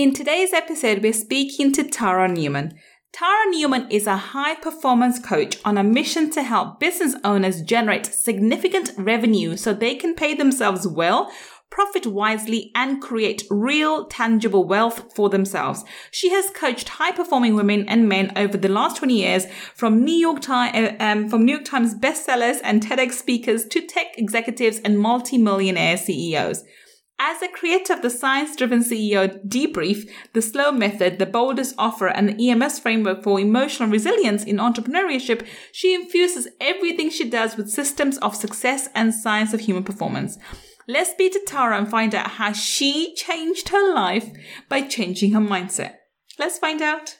In today's episode, we're speaking to Tara Newman. Tara Newman is a high performance coach on a mission to help business owners generate significant revenue so they can pay themselves well, profit wisely, and create real tangible wealth for themselves. She has coached high performing women and men over the last 20 years from New York Times, um, from New York Times bestsellers and TEDx speakers to tech executives and multi-millionaire CEOs. As a creator of the science driven CEO debrief, the slow method, the boldest offer, and the EMS framework for emotional resilience in entrepreneurship, she infuses everything she does with systems of success and science of human performance. Let's be to Tara and find out how she changed her life by changing her mindset. Let's find out.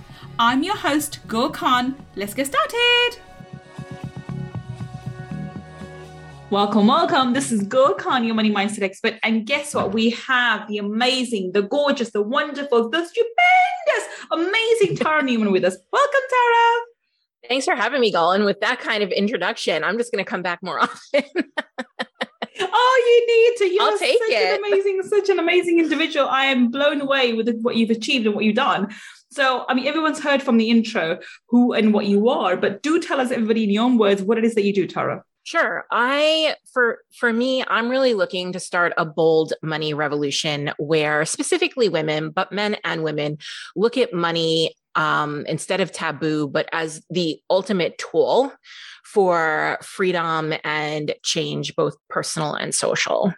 I'm your host, Gul Khan. Let's get started. Welcome, welcome. This is Gul Khan, your money mindset expert. And guess what? We have the amazing, the gorgeous, the wonderful, the stupendous, amazing Tara Newman with us. Welcome, Tara. Thanks for having me, Gul. And with that kind of introduction, I'm just going to come back more often. oh, you need to. You're I'll take such it. an amazing, such an amazing individual. I am blown away with what you've achieved and what you've done. So, I mean, everyone's heard from the intro who and what you are, but do tell us, everybody, in your own words, what it is that you do, Tara. Sure. I for for me, I'm really looking to start a bold money revolution where specifically women, but men and women look at money um, instead of taboo, but as the ultimate tool for freedom and change, both personal and social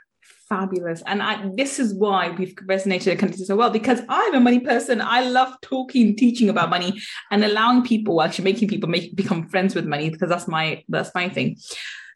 fabulous. And I, this is why we've resonated connected so well because I'm a money person. I love talking, teaching about money, and allowing people, actually making people make become friends with money because that's my that's my thing.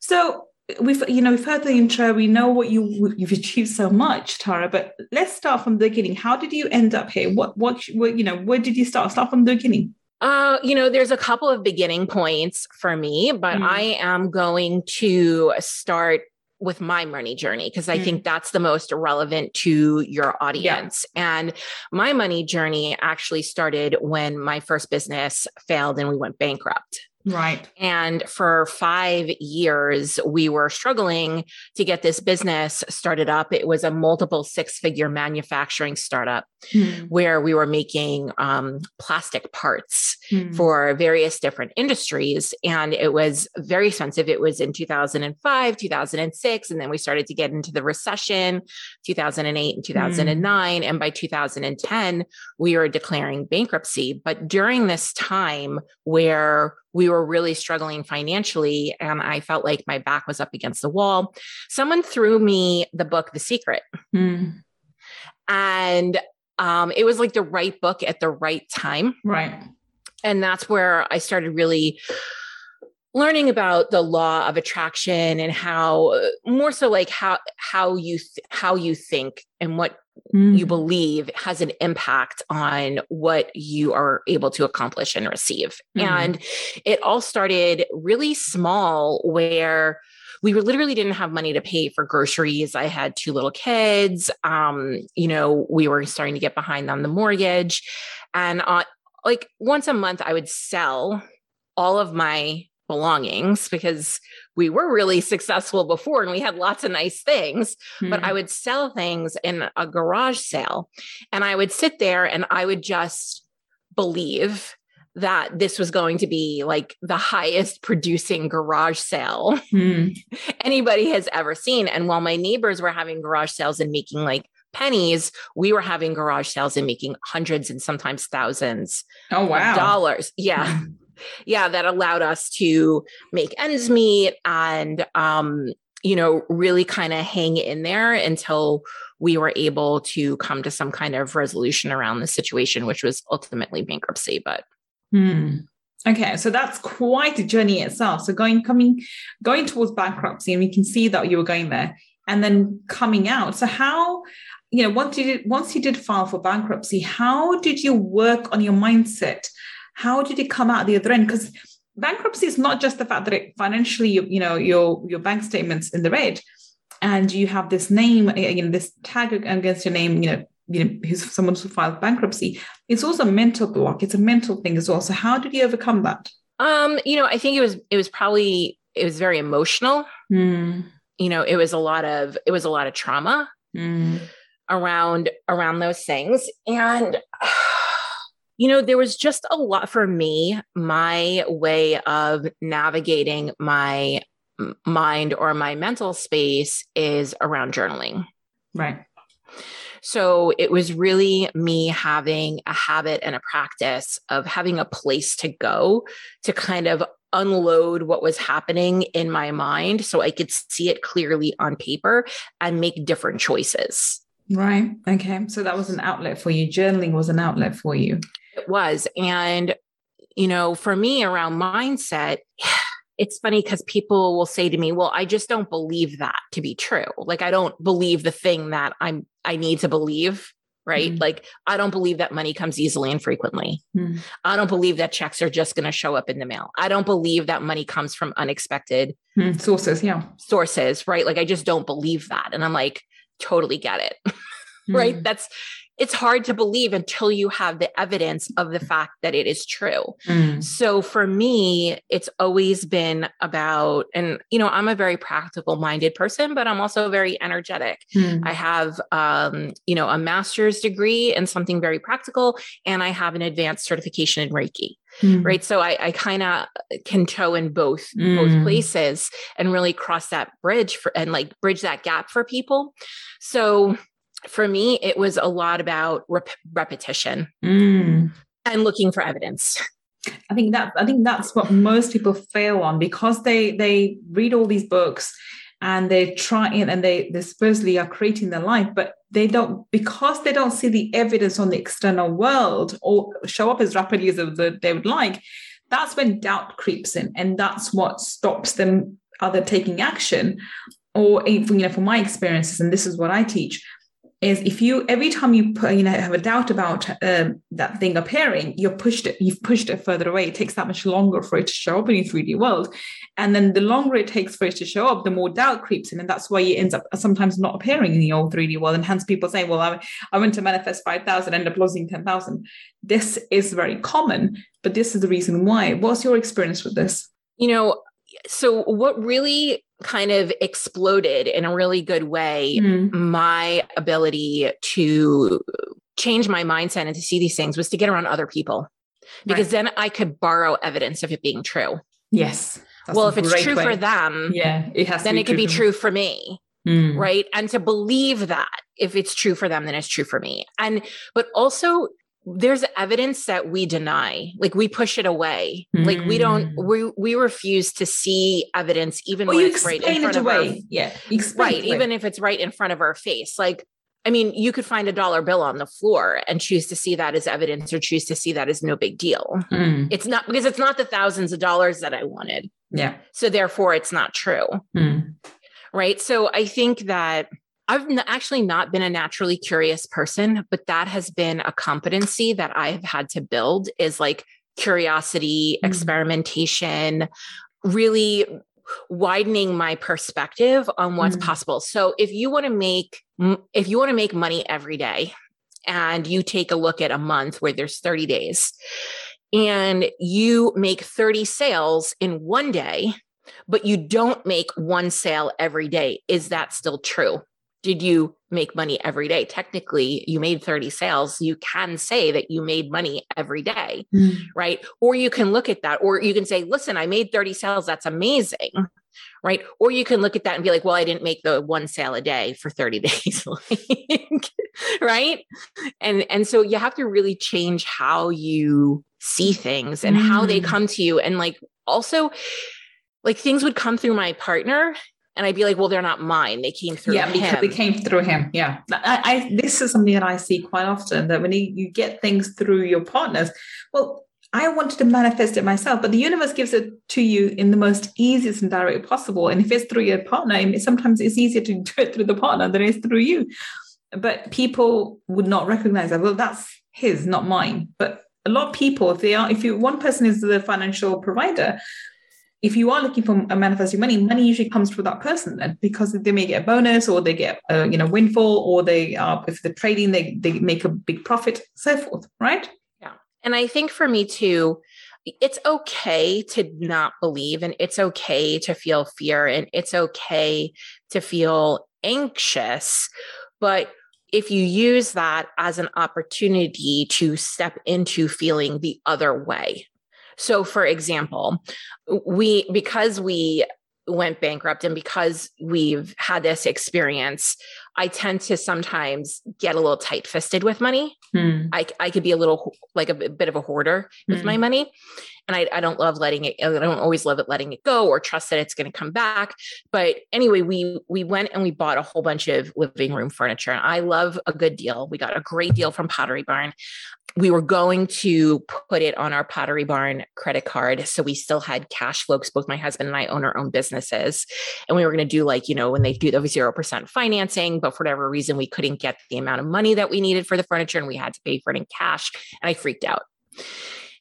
So we've you know we've heard the intro. We know what you you've achieved so much, Tara. But let's start from the beginning. How did you end up here? What what, what you know? Where did you start? Start from the beginning. Uh, you know, there's a couple of beginning points for me, but mm. I am going to start with my money journey because I mm. think that's the most relevant to your audience. Yeah. And my money journey actually started when my first business failed and we went bankrupt. Right. And for five years, we were struggling to get this business started up. It was a multiple six figure manufacturing startup hmm. where we were making um, plastic parts hmm. for various different industries. And it was very expensive. It was in 2005, 2006. And then we started to get into the recession, 2008 and 2009. Hmm. And by 2010, we were declaring bankruptcy. But during this time where we were really struggling financially and I felt like my back was up against the wall. Someone threw me the book, The Secret. Mm. And um, it was like the right book at the right time. Right. And that's where I started really learning about the law of attraction and how more so like how how you th- how you think and what mm. you believe has an impact on what you are able to accomplish and receive. Mm. And it all started really small, where we literally didn't have money to pay for groceries. I had two little kids. Um, you know, we were starting to get behind on the mortgage. And uh, like once a month, I would sell all of my belongings because we were really successful before and we had lots of nice things mm-hmm. but i hmm. would sell things in a garage sale and i would sit there and i would just believe that this was going to be like the highest producing garage sale mm. anybody has ever seen and while my neighbors were having garage sales and making like pennies, we were having garage sales and making hundreds and sometimes thousands oh, wow. dollars. Yeah. yeah, that allowed us to make ends meet and, um, you know, really kind of hang in there until we were able to come to some kind of resolution around the situation, which was ultimately bankruptcy. But hmm. Okay, so that's quite a journey itself. So going coming going towards bankruptcy, and we can see that you were going there, and then coming out. So how you know, once you did once you did file for bankruptcy, how did you work on your mindset? How did it come out the other end? Because bankruptcy is not just the fact that it financially, you, you know, your your bank statements in the red, and you have this name, you know, this tag against your name, you know, you know, who's someone who filed bankruptcy. It's also a mental block. It's a mental thing as well. So how did you overcome that? Um, you know, I think it was it was probably it was very emotional. Mm. You know, it was a lot of it was a lot of trauma mm. around around those things, and you know, there was just a lot for me. My way of navigating my mind or my mental space is around journaling. Right. So it was really me having a habit and a practice of having a place to go to kind of unload what was happening in my mind so I could see it clearly on paper and make different choices. Right. Okay. So that was an outlet for you. Journaling was an outlet for you. It was. And, you know, for me around mindset, it's funny because people will say to me, well, I just don't believe that to be true. Like, I don't believe the thing that I'm, I need to believe. Right. Mm. Like, I don't believe that money comes easily and frequently. Mm. I don't believe that checks are just going to show up in the mail. I don't believe that money comes from unexpected mm. sources. Yeah. Sources. Right. Like, I just don't believe that. And I'm like, totally get it. right. That's, it's hard to believe until you have the evidence of the fact that it is true. Mm. So for me, it's always been about, and you know, I'm a very practical minded person, but I'm also very energetic. Mm. I have, um, you know, a master's degree in something very practical, and I have an advanced certification in Reiki. Mm. Right. So I, I kind of can toe in both both Mm. places and really cross that bridge for and like bridge that gap for people. So for me, it was a lot about rep- repetition Mm. and looking for evidence. I think that I think that's what most people fail on because they they read all these books and they try it and they they supposedly are creating their life, but they don't because they don't see the evidence on the external world or show up as rapidly as they would like. That's when doubt creeps in, and that's what stops them either taking action or you know from my experiences, and this is what I teach is if you every time you put, you know have a doubt about um, that thing appearing you're pushed it you've pushed it further away. It takes that much longer for it to show up in your 3d world. And then the longer it takes for it to show up the more doubt creeps in. And that's why it ends up sometimes not appearing in the old 3d world. And hence people say well i, I went to manifest 5000 end up losing 10000 this is very common but this is the reason why. What's your experience with this? You know so what really kind of exploded in a really good way mm. my ability to change my mindset and to see these things was to get around other people because right. then I could borrow evidence of it being true. Yes. well, if it's true way. for them, yeah, it has then it could be true for me. Mm. Right. And to believe that if it's true for them, then it's true for me. And, but also there's evidence that we deny like we push it away mm. like we don't Hmm. we we refuse to see evidence even well, when you it's right in front it of away. our yeah right even if it's right in front of our face like i mean you could find a dollar bill on the floor and choose to see that as evidence or choose to see that as no big deal Mm. it's not because it's not the thousands of dollars that i wanted yeah so therefore it's not true Mm. right so i think that I've actually not been a naturally curious person, but that has been a competency that I have had to build is like curiosity, Mm. experimentation, really widening my perspective on what's Mm. possible. So if you want to make if you want to make money every day and you take a look at a month where there's 30 days and you make 30 sales in one day, but you don't make one sale every day, is that still true? Did you make money every day? Technically, you made 30 sales. You can say that you made money every day, Mm. right? Or you can look at that, or you can say, listen, I made 30 sales. That's amazing, right? Or you can look at that and be like, well, I didn't make the one sale a day for 30 days, like, right? And, and so you have to really change how you see things and how they Mm. come to you. And like, also, like things would come through my partner and I'd be like, well, they're not mine. They came through yeah, him. they came through him. Yeah, I, I, this is something that I see quite often. That when you, you get things through your partners, well, I wanted to manifest it myself, but the universe gives it to you in the most easiest and direct possible. And if it's through your partner, sometimes it's easier to do it through the partner than it is through you. but people would not recognize that. Well, that's his, not mine. But a lot of people, if they are, if you one person is the financial provider, if you are looking for a manifesting money, money usually comes for that person then because they may get a bonus or they get a you know windfall or they are if they're trading they they make a big profit, so forth, right? Yeah. And I think for me too, it's okay to not believe and it's okay to feel fear and it's okay to feel anxious. But if you use that as an opportunity to step into feeling the other way. So, for example, we, because we went bankrupt and because we've had this experience, I tend to sometimes get a little tight fisted with money. Hmm. I, I could be a little like a bit of a hoarder with my hmm. money. And I, I don't love letting it, I don't always love it letting it go or trust that it's going to come back. But anyway, we we went and we bought a whole bunch of living room furniture. And I love a good deal. We got a great deal from Pottery Barn we were going to put it on our Pottery Barn credit card. So we still had cash flow because both my husband and I own our own businesses. And we were going to do like, you know, when they do the 0% financing, but for whatever reason, we couldn't get the amount of money that we needed for the furniture and we had to pay for it in cash. And I freaked out.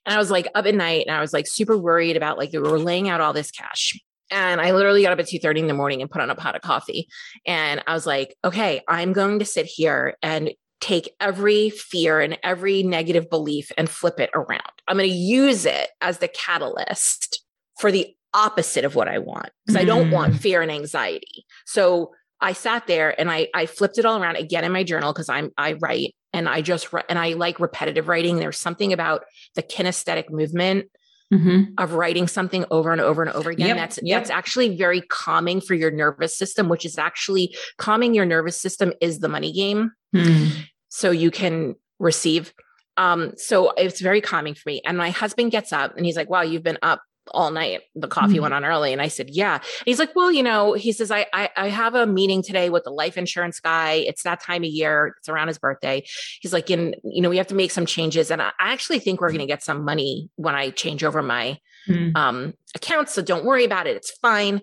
And I was like up at night and I was like super worried about like we were laying out all this cash. And I literally got up at 2 30 in the morning and put on a pot of coffee. And I was like, okay, I'm going to sit here and take every fear and every negative belief and flip it around. I'm going to use it as the catalyst for the opposite of what I want because mm. I don't want mm. fear and anxiety. So I sat there and I I flipped it all around again in my journal because I'm I write and I just and I like repetitive writing. There's something about the kinesthetic movement Mm-hmm. of writing something over and over and over again. Yep, that's yep. that's actually very calming for your nervous system, which is actually calming your nervous system is the money game. Mm. So you can receive. Um, so it's very calming for me. And my husband gets up and he's like, Wow, you've been up all night. The coffee mm-hmm. went on early. And I said, Yeah. And he's like, Well, you know, he says, I, I I have a meeting today with the life insurance guy. It's that time of year. It's around his birthday. He's like, and you know, we have to make some changes. And I, actually think we're gonna get some money when I change over my mm-hmm. um accounts. So don't worry about it. It's fine.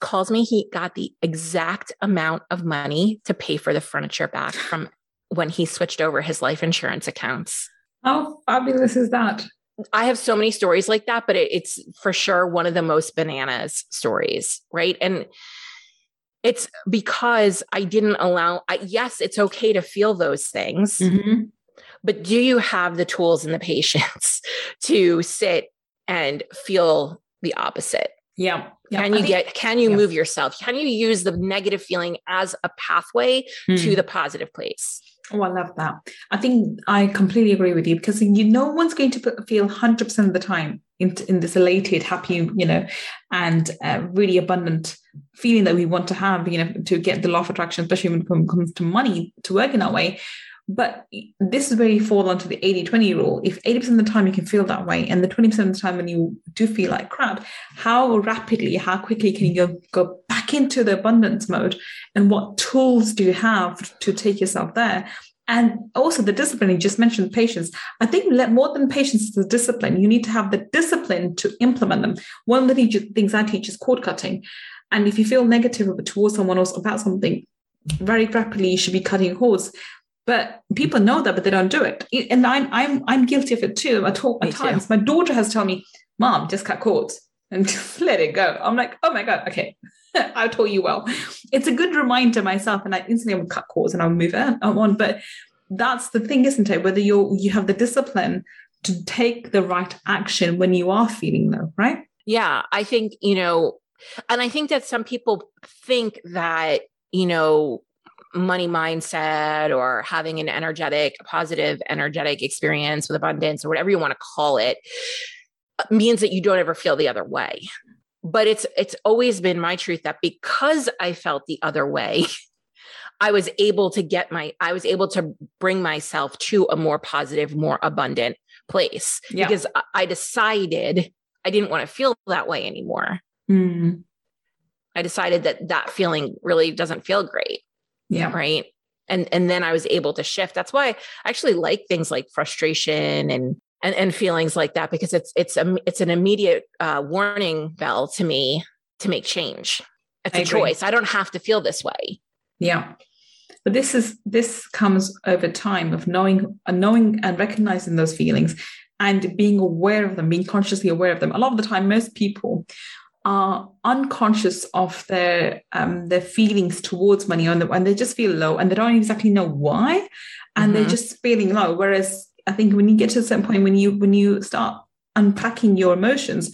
Calls me, he got the exact amount of money to pay for the furniture back from when he switched over his life insurance accounts. How fabulous is that? I have so many stories like that, but it, it's for sure one of the most bananas stories, right? And it's because I didn't allow, I, yes, it's okay to feel those things, mm-hmm. but do you have the tools and the patience to sit and feel the opposite? Yeah. Can you get, can you move yourself? Can you use the negative feeling as a pathway mm. to the positive place? Oh, I love that. I think I completely agree with you because you no one's going to put, feel 100% of the time in, in this elated, happy, you know, and uh, really abundant feeling that we want to have, you know, to get the law of attraction, especially when it comes to money, to work in that way. But this is where you fall onto the 80 20 rule. If 80% of the time you can feel that way, and the 20% of the time when you do feel like crap, how rapidly, how quickly can you go, go back into the abundance mode? And what tools do you have to take yourself there? And also the discipline, you just mentioned patience. I think more than patience is the discipline. You need to have the discipline to implement them. One of the things I teach is cord cutting. And if you feel negative towards someone else about something, very rapidly you should be cutting cords but people know that, but they don't do it. And I'm I'm I'm guilty of it too. I talk at times, my daughter has told me, "Mom, just cut cords and just let it go." I'm like, "Oh my god, okay." I told you well. It's a good reminder myself, and I instantly would cut cords and I'll move on. But that's the thing, isn't it? Whether you you have the discipline to take the right action when you are feeling low, right? Yeah, I think you know, and I think that some people think that you know money mindset or having an energetic, positive, energetic experience with abundance or whatever you want to call it uh, means that you don't ever feel the other way. But it's it's always been my truth that because I felt the other way, I was able to get my I was able to bring myself to a more positive, more abundant place yeah. because I decided I didn't want to feel that way anymore. Mm. I decided that that feeling really doesn't feel great. Yeah. Right. And and then I was able to shift. That's why I actually like things like frustration and and, and feelings like that because it's it's a it's an immediate uh, warning bell to me to make change. It's I a agree. choice. I don't have to feel this way. Yeah. but this is this comes over time of knowing uh, knowing and recognizing those feelings and being aware of them being consciously aware of them a lot of the time most people are unconscious of their um, their feelings towards money and, the, and they just feel low and they don't exactly know why and mm-hmm. they're just feeling low whereas i think when you get to a certain point when you when you start unpacking your emotions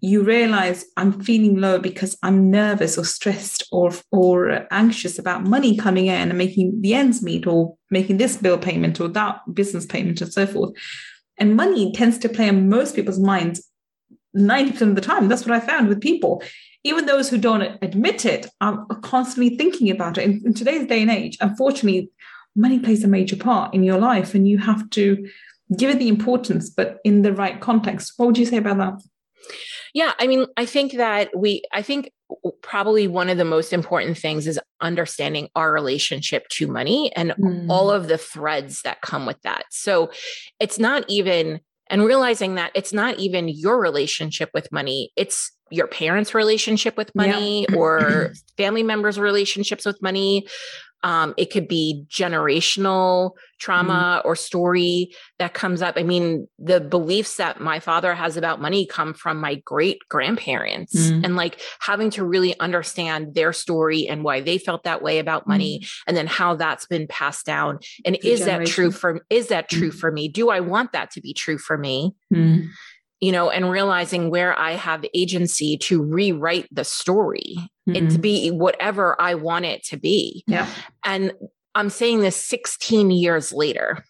you realize i'm feeling low because i'm nervous or stressed or or anxious about money coming in and making the ends meet or making this bill payment or that business payment and so forth and money tends to play on most people's minds 90% of the time that's what i found with people even those who don't admit it are constantly thinking about it in, in today's day and age unfortunately money plays a major part in your life and you have to give it the importance but in the right context what would you say about that yeah, I mean, I think that we, I think probably one of the most important things is understanding our relationship to money and mm. all of the threads that come with that. So it's not even, and realizing that it's not even your relationship with money, it's your parents' relationship with money yeah. or family members' relationships with money, um, it could be generational trauma mm or story that comes up. I mean, the beliefs that my father has about money come from my great grandparents mm and like having to really understand their story and why they felt that way about money mm and then how that's been passed down. And is that true for is that true for me? Do I want that to be true for me? You know, and realizing where I have agency to rewrite the story, mm-hmm. it to be whatever I want it to be. Yeah. And I'm saying this 16 years later.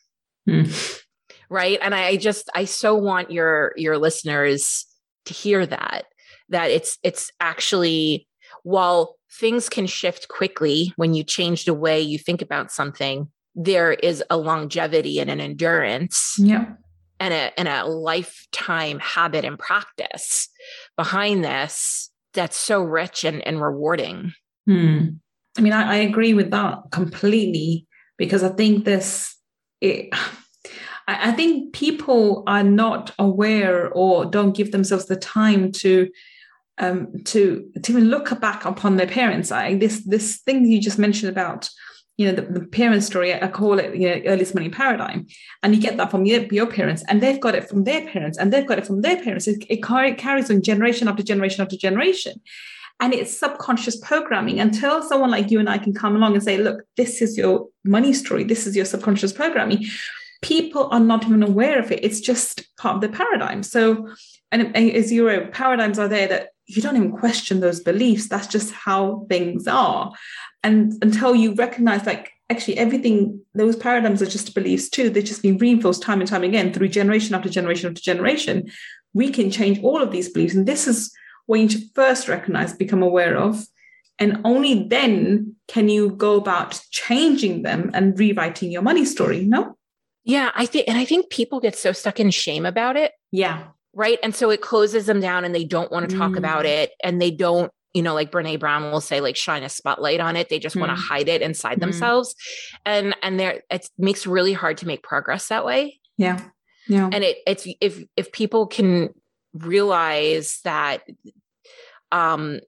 Mm. Right. And I just I so want your your listeners to hear that, that it's it's actually while things can shift quickly when you change the way you think about something, there is a longevity and an endurance. Yeah and a and a lifetime habit and practice behind this that's so rich and, and rewarding. Hmm. I mean, I, I, agree with that completely because I think this it I, think people are not aware or don't give themselves the time to um, to to even look back upon their parents. I this this thing you just mentioned about you know, the, the parent story, I call it, you know, earliest money paradigm. And you get that from your, your parents, and they've got it from their parents, and they've got it from their parents. It, it carries on generation after generation after generation. And it's subconscious programming until someone like you and I can come along and say, look, this is your money story, this is your subconscious programming. People are not even aware of it. It's just part of the paradigm. So, and as you're paradigms are there that you don't even question those beliefs. That's just how things are and until you recognize like actually everything those paradigms are just beliefs too. They've just been reinforced time and time again through generation after generation after generation. We can change all of these beliefs. And this is what you need to first recognize become aware of. And only then can you go about changing them and rewriting your money story no? Yeah i think and i think people get so stuck in shame about it. Yeah. Right? And so it closes them down and they don't want to talk mm. about it and they don't you know, like Brene Brown will say, like shine a spotlight on it. They just mm. want to hide it inside mm. themselves. And and there it makes really hard to make progress that way. Yeah. Yeah. And it it's if if people can realize that um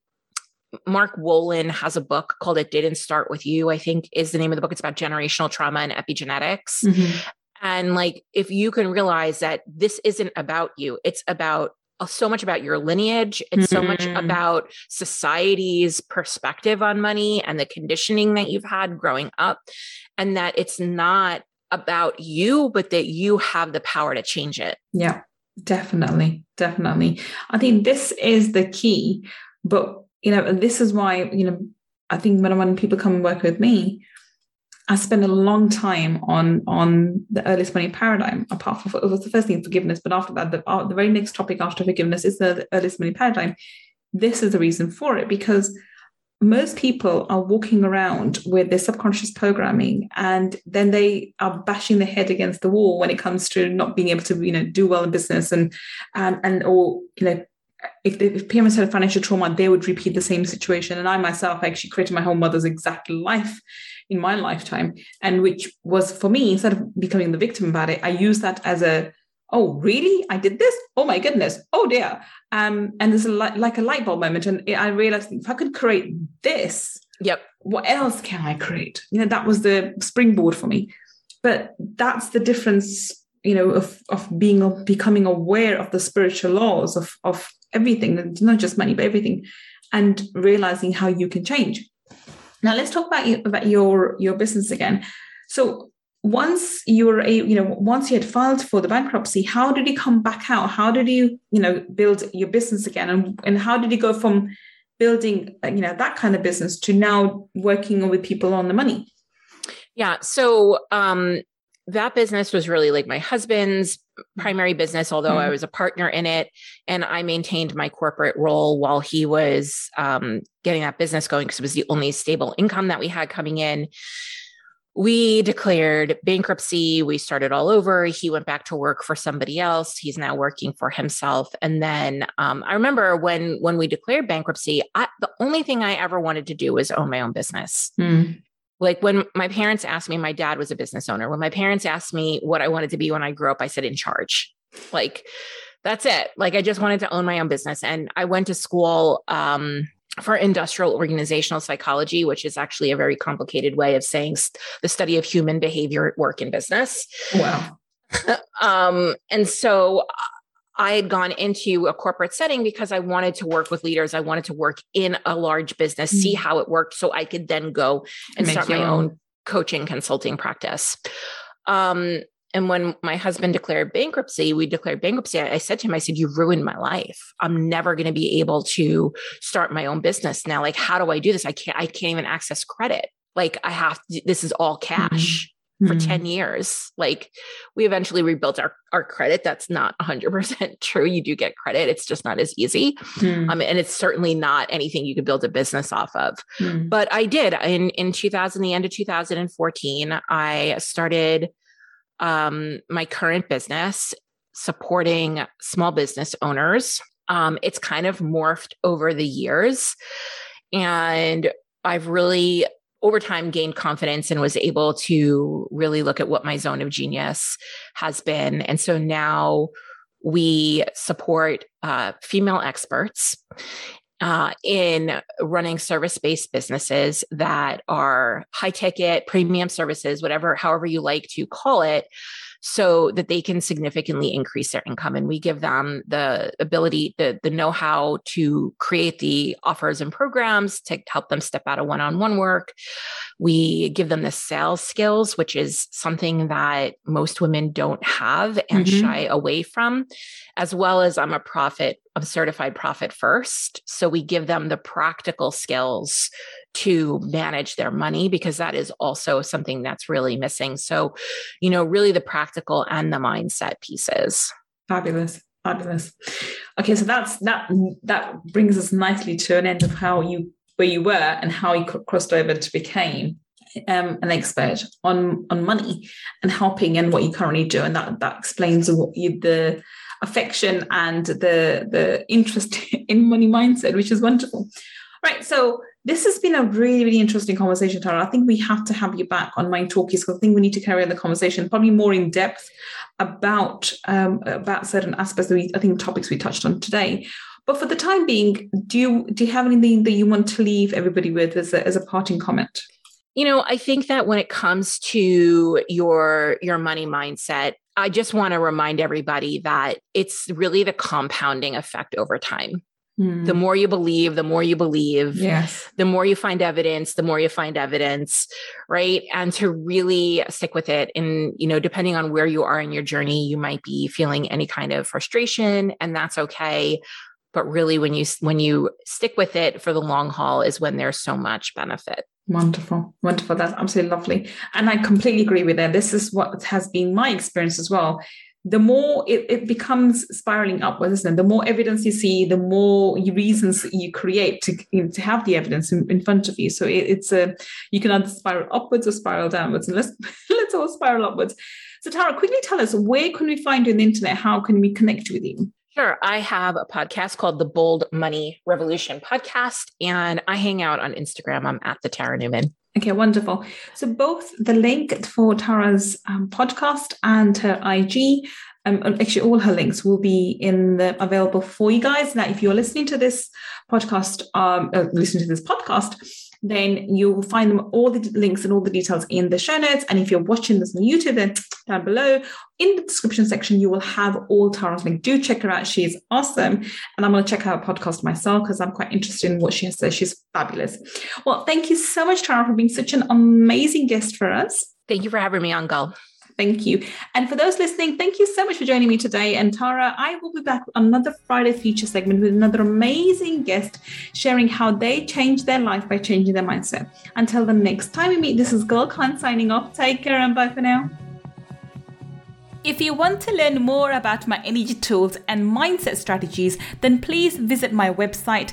Mark Wolynn has a book called It Didn't Start With You, I think is the name of the book. It's about generational trauma and epigenetics. Mm-hmm. And like, if you can realize that this isn't about you, it's about so much about your lineage. It's mm-hmm. so much mm-hmm. about society's perspective on money and the conditioning that you've had growing up. And that it's not about you, but that you have the power to change it. Yeah, definitely. Definitely. I think this is the key. But, you know, this is why, you know, I think when, when people come and work with me, I spent a long time on on the earliest money paradigm. Apart from it was the first thing forgiveness, but after that, the, uh, the very next topic after forgiveness is the, earliest money paradigm. This is the reason for it because most people are walking around with their subconscious programming and then they are bashing their head against the wall when it comes to not being able to you know do well in business and and and or you know if, if parents had a financial trauma they would repeat the same situation and i myself actually created my whole mother's exact life in my lifetime and which was for me instead of becoming the victim about it i used that as a oh really i did this oh my goodness oh dear um and there's a li- like a light bulb moment and i realized if i could create this Yep. What else can I create? You know, that was the springboard for me. But that's the difference, you know, of of being becoming aware of the spiritual laws of of everything, not just money, but everything, and realizing how you can change. Now let's talk about about your your business again. So once you were a, you know once you had filed for the bankruptcy how did you come back out how did you you know build your business again and, and how did you go from building uh, you know that kind of business to now working with people on the money yeah so um that business was really like my husband's primary business although mm-hmm. i was a partner in it and i maintained my corporate role while he was um, getting that business going because it was the only stable income that we had coming in we declared bankruptcy. We started all over. He went back to work for somebody else. He's now working for himself. And then um, I remember when when we declared bankruptcy, I, the only thing I ever wanted to do was own my own business. Mm. Like when my parents asked me, my dad was a business owner. When my parents asked me what I wanted to be when I grew up, I said in charge. Like that's it. Like I just wanted to own my own business. And I went to school. Um, for industrial organizational psychology, which is actually a very complicated way of saying the study of human behavior at work and business. Wow. um, and so I had gone into a corporate setting because I wanted to work with leaders. I wanted to work in a large business, mm-hmm. see mm. how it worked, so I could then go and Make start my own. own coaching consulting practice. Um, and when my husband declared bankruptcy, we declared bankruptcy. I, I said to him, I said, You've ruined my life. I'm never going to be able to start my own business now. Like, how do I do this? I can't, I can't even access credit. Like, I have to, this is all cash. Mm-hmm for mm-hmm. 10 years. Like we eventually rebuilt our, our credit. That's not 100% true. You do get credit. It's just not as easy. Mm. Um, and it's certainly not anything you could build a business off of. Mm. But I did in, in 2000, the end of 2014, I started um, my current business supporting small business owners. Um, it's kind of morphed over the years. And I've really, over time, gained confidence and was able to really look at what my zone of genius has been. And so now we support uh, female experts uh, in running service based businesses that are high ticket, premium services, whatever, however you like to call it, so that they can significantly increase their income. And we give them the ability, the, the know how to create the offers and programs to help them step out of one on one work. We give them the sales skills, which is something that most women don't have and mm-hmm. shy away from, as well as I'm a profit, I'm certified profit first. So we give them the practical skills to manage their money because that is also something that's really missing. So, you know, really the practical and the mindset pieces. Fabulous. Fabulous. Okay, so that's that that brings us nicely to an end of how you where you were and how you crossed over to became um, an expert on on money and helping and what you currently do, and that that explains what you, the affection and the the interest in money mindset, which is wonderful. Right. So this has been a really, really interesting conversation, Tara. I think we have to have you back on Mind Talkies because I think we need to carry on the conversation, probably more in depth about um, about certain aspects that we, I think topics we touched on today. But for the time being, do you do you have anything that you want to leave everybody with as a, as a parting comment? You know, I think that when it comes to your your money mindset, I just want to remind everybody that it's really the compounding effect over time. The hmm. more you believe, the more you believe. Yes. The more you find evidence, the more you find evidence, right? And to really stick with it. And, you know, depending on where you are in your journey, you might be feeling any kind of frustration, and that's okay. But really, when you when you stick with it for the long haul, is when there's so much benefit. Wonderful, wonderful. That's absolutely lovely, and I completely agree with that. This is what has been my experience as well the more it, it becomes spiraling upwards, isn't it? The more evidence you see, the more reasons you create to, to have the evidence in, in, front of you. So it, it's a you can either spiral upwards or spiral downwards, and let's let's all spiral upwards. So Tara, quickly tell us where can we find you on the internet? How can we connect with you? Sure. I have a podcast called the Bold Money Revolution podcast, and I hang out on Instagram. I'm at the Tara Newman. Okay, wonderful. So both the link for Tara's um, podcast and her IG, um, actually all her links will be in the available for you guys. Now, if you're listening to this podcast, um, uh, listen to this podcast, then you'll find them all the links and all the details in the show notes. And if you're watching this on YouTube, then down below in the description section, you will have all Tara's link. Do check her out. She's awesome. And I'm going to check out her podcast myself because I'm quite interested in what she to. She's fabulous. Well, thank you so much, Tara, for being such an amazing guest for us. Thank you for having me on, Gul. Thank you. And for those listening, thank you so much for joining me today. And Tara, I will be back another Friday feature segment with another amazing guest sharing how they changed their life by changing their mindset. Until the next time we meet, this is Gul Khan signing off. Take care and bye for now. If you want to learn more about my energy tools and mindset strategies, then please visit my website